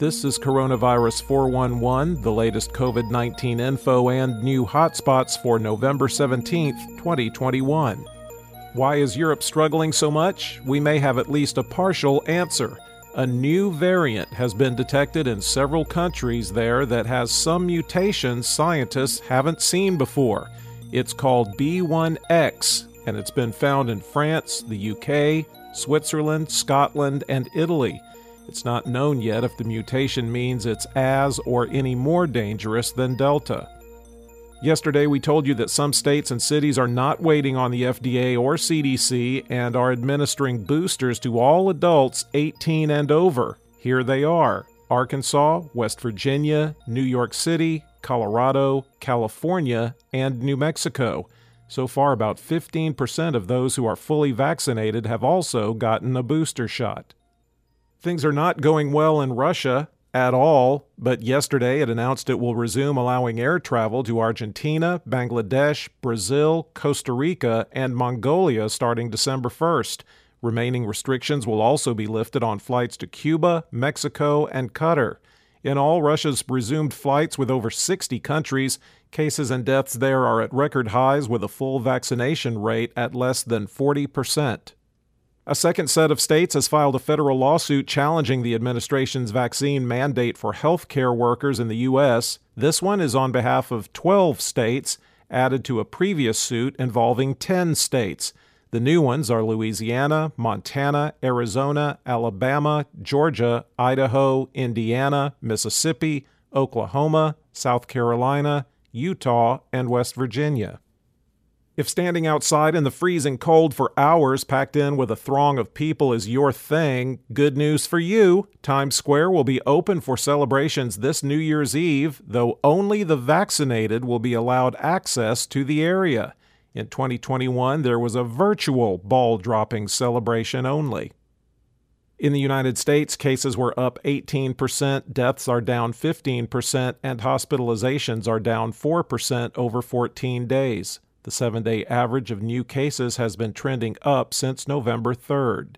This is Coronavirus 411, the latest COVID 19 info and new hotspots for November 17th, 2021. Why is Europe struggling so much? We may have at least a partial answer. A new variant has been detected in several countries there that has some mutations scientists haven't seen before. It's called B1X, and it's been found in France, the UK, Switzerland, Scotland, and Italy. It's not known yet if the mutation means it's as or any more dangerous than Delta. Yesterday, we told you that some states and cities are not waiting on the FDA or CDC and are administering boosters to all adults 18 and over. Here they are Arkansas, West Virginia, New York City, Colorado, California, and New Mexico. So far, about 15% of those who are fully vaccinated have also gotten a booster shot. Things are not going well in Russia at all, but yesterday it announced it will resume allowing air travel to Argentina, Bangladesh, Brazil, Costa Rica, and Mongolia starting December 1st. Remaining restrictions will also be lifted on flights to Cuba, Mexico, and Qatar. In all, Russia's resumed flights with over 60 countries. Cases and deaths there are at record highs with a full vaccination rate at less than 40 percent. A second set of states has filed a federal lawsuit challenging the administration's vaccine mandate for healthcare workers in the U.S. This one is on behalf of 12 states, added to a previous suit involving 10 states. The new ones are Louisiana, Montana, Arizona, Alabama, Georgia, Idaho, Indiana, Mississippi, Oklahoma, South Carolina, Utah, and West Virginia. If standing outside in the freezing cold for hours packed in with a throng of people is your thing, good news for you. Times Square will be open for celebrations this New Year's Eve, though only the vaccinated will be allowed access to the area. In 2021, there was a virtual ball dropping celebration only. In the United States, cases were up 18%, deaths are down 15%, and hospitalizations are down 4% over 14 days. The seven day average of new cases has been trending up since November 3rd.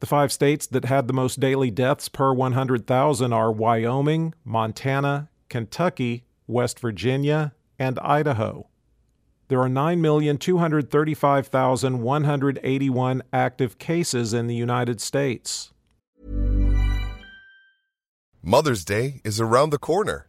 The five states that had the most daily deaths per 100,000 are Wyoming, Montana, Kentucky, West Virginia, and Idaho. There are 9,235,181 active cases in the United States. Mother's Day is around the corner.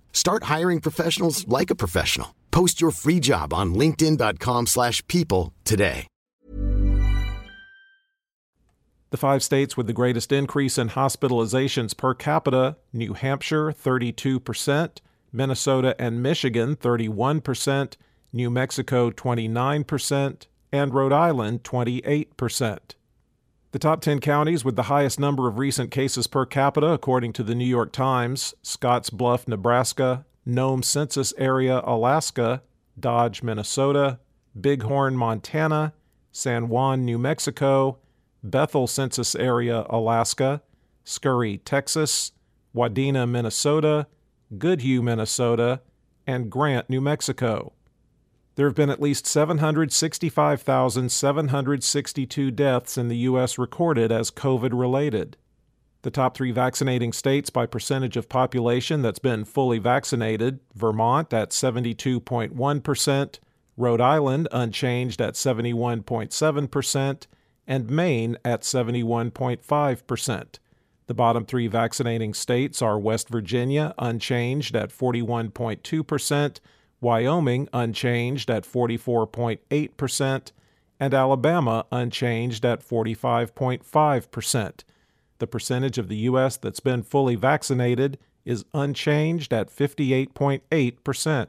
Start hiring professionals like a professional. Post your free job on linkedin.com/people slash people today. The five states with the greatest increase in hospitalizations per capita New Hampshire, 32%, Minnesota and Michigan, 31%, New Mexico, 29%, and Rhode Island, 28%. The top 10 counties with the highest number of recent cases per capita, according to the New York Times Scottsbluff, Nebraska, Nome Census Area, Alaska, Dodge, Minnesota, Bighorn, Montana, San Juan, New Mexico, Bethel Census Area, Alaska, Scurry, Texas, Wadena, Minnesota, Goodhue, Minnesota, and Grant, New Mexico. There have been at least 765,762 deaths in the U.S. recorded as COVID related. The top three vaccinating states by percentage of population that's been fully vaccinated Vermont at 72.1%, Rhode Island unchanged at 71.7%, and Maine at 71.5%. The bottom three vaccinating states are West Virginia unchanged at 41.2%. Wyoming unchanged at 44.8%, and Alabama unchanged at 45.5%. The percentage of the U.S. that's been fully vaccinated is unchanged at 58.8%.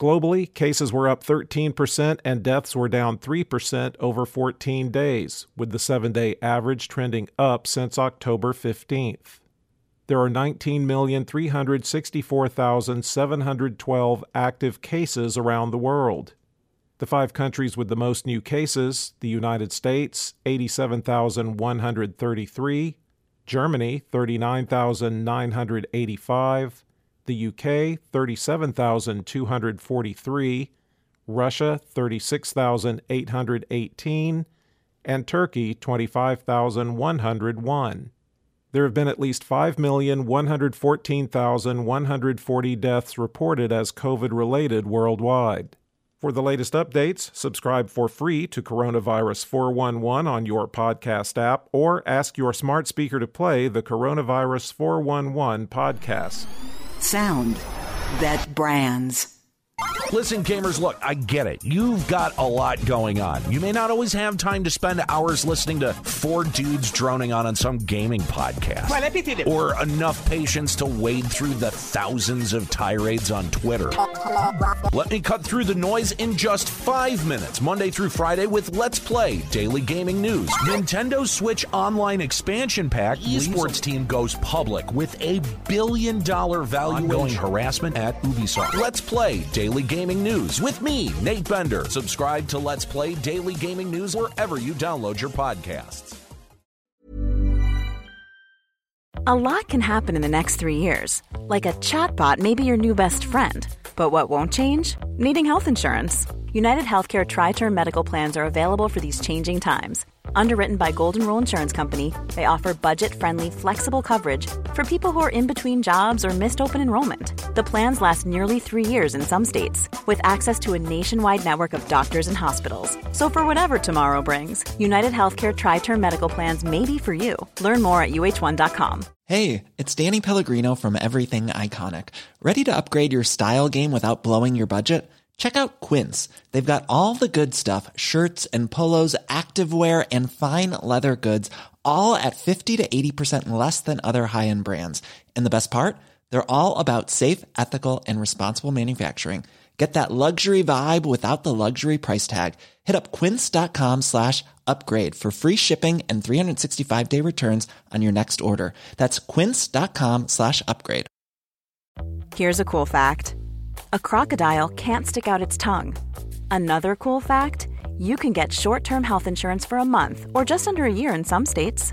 Globally, cases were up 13% and deaths were down 3% over 14 days, with the seven day average trending up since October 15th there are 19,364,712 active cases around the world. The five countries with the most new cases the United States, 87,133, Germany, 39,985, the UK, 37,243, Russia, 36,818, and Turkey, 25,101 there have been at least 5,114,140 deaths reported as COVID related worldwide. For the latest updates, subscribe for free to Coronavirus 411 on your podcast app or ask your smart speaker to play the Coronavirus 411 podcast. Sound that brands. Listen, gamers, look, I get it. You've got a lot going on. You may not always have time to spend hours listening to four dudes droning on on some gaming podcast. Or enough patience to wade through the thousands of tirades on Twitter. Let me cut through the noise in just five minutes, Monday through Friday, with Let's Play Daily Gaming News. Nintendo Switch Online Expansion Pack esports team goes public with a billion dollar valuation. Ongoing harassment at Ubisoft. Let's Play Daily Gaming News with me, Nate Bender. Subscribe to Let's Play Daily Gaming News wherever you download your podcasts. A lot can happen in the next three years. Like a chatbot may be your new best friend. But what won't change? Needing health insurance. United Healthcare Tri Term Medical Plans are available for these changing times. Underwritten by Golden Rule Insurance Company, they offer budget friendly, flexible coverage for people who are in between jobs or missed open enrollment. The plans last nearly three years in some states, with access to a nationwide network of doctors and hospitals. So, for whatever tomorrow brings, United Healthcare Tri Term Medical Plans may be for you. Learn more at uh1.com. Hey, it's Danny Pellegrino from Everything Iconic. Ready to upgrade your style game without blowing your budget? Check out Quince. They've got all the good stuff shirts and polos, activewear, and fine leather goods, all at 50 to 80% less than other high end brands. And the best part? They're all about safe, ethical, and responsible manufacturing. Get that luxury vibe without the luxury price tag. Hit up quince.com slash upgrade for free shipping and 365 day returns on your next order. That's quince.com slash upgrade. Here's a cool fact a crocodile can't stick out its tongue. Another cool fact you can get short term health insurance for a month or just under a year in some states.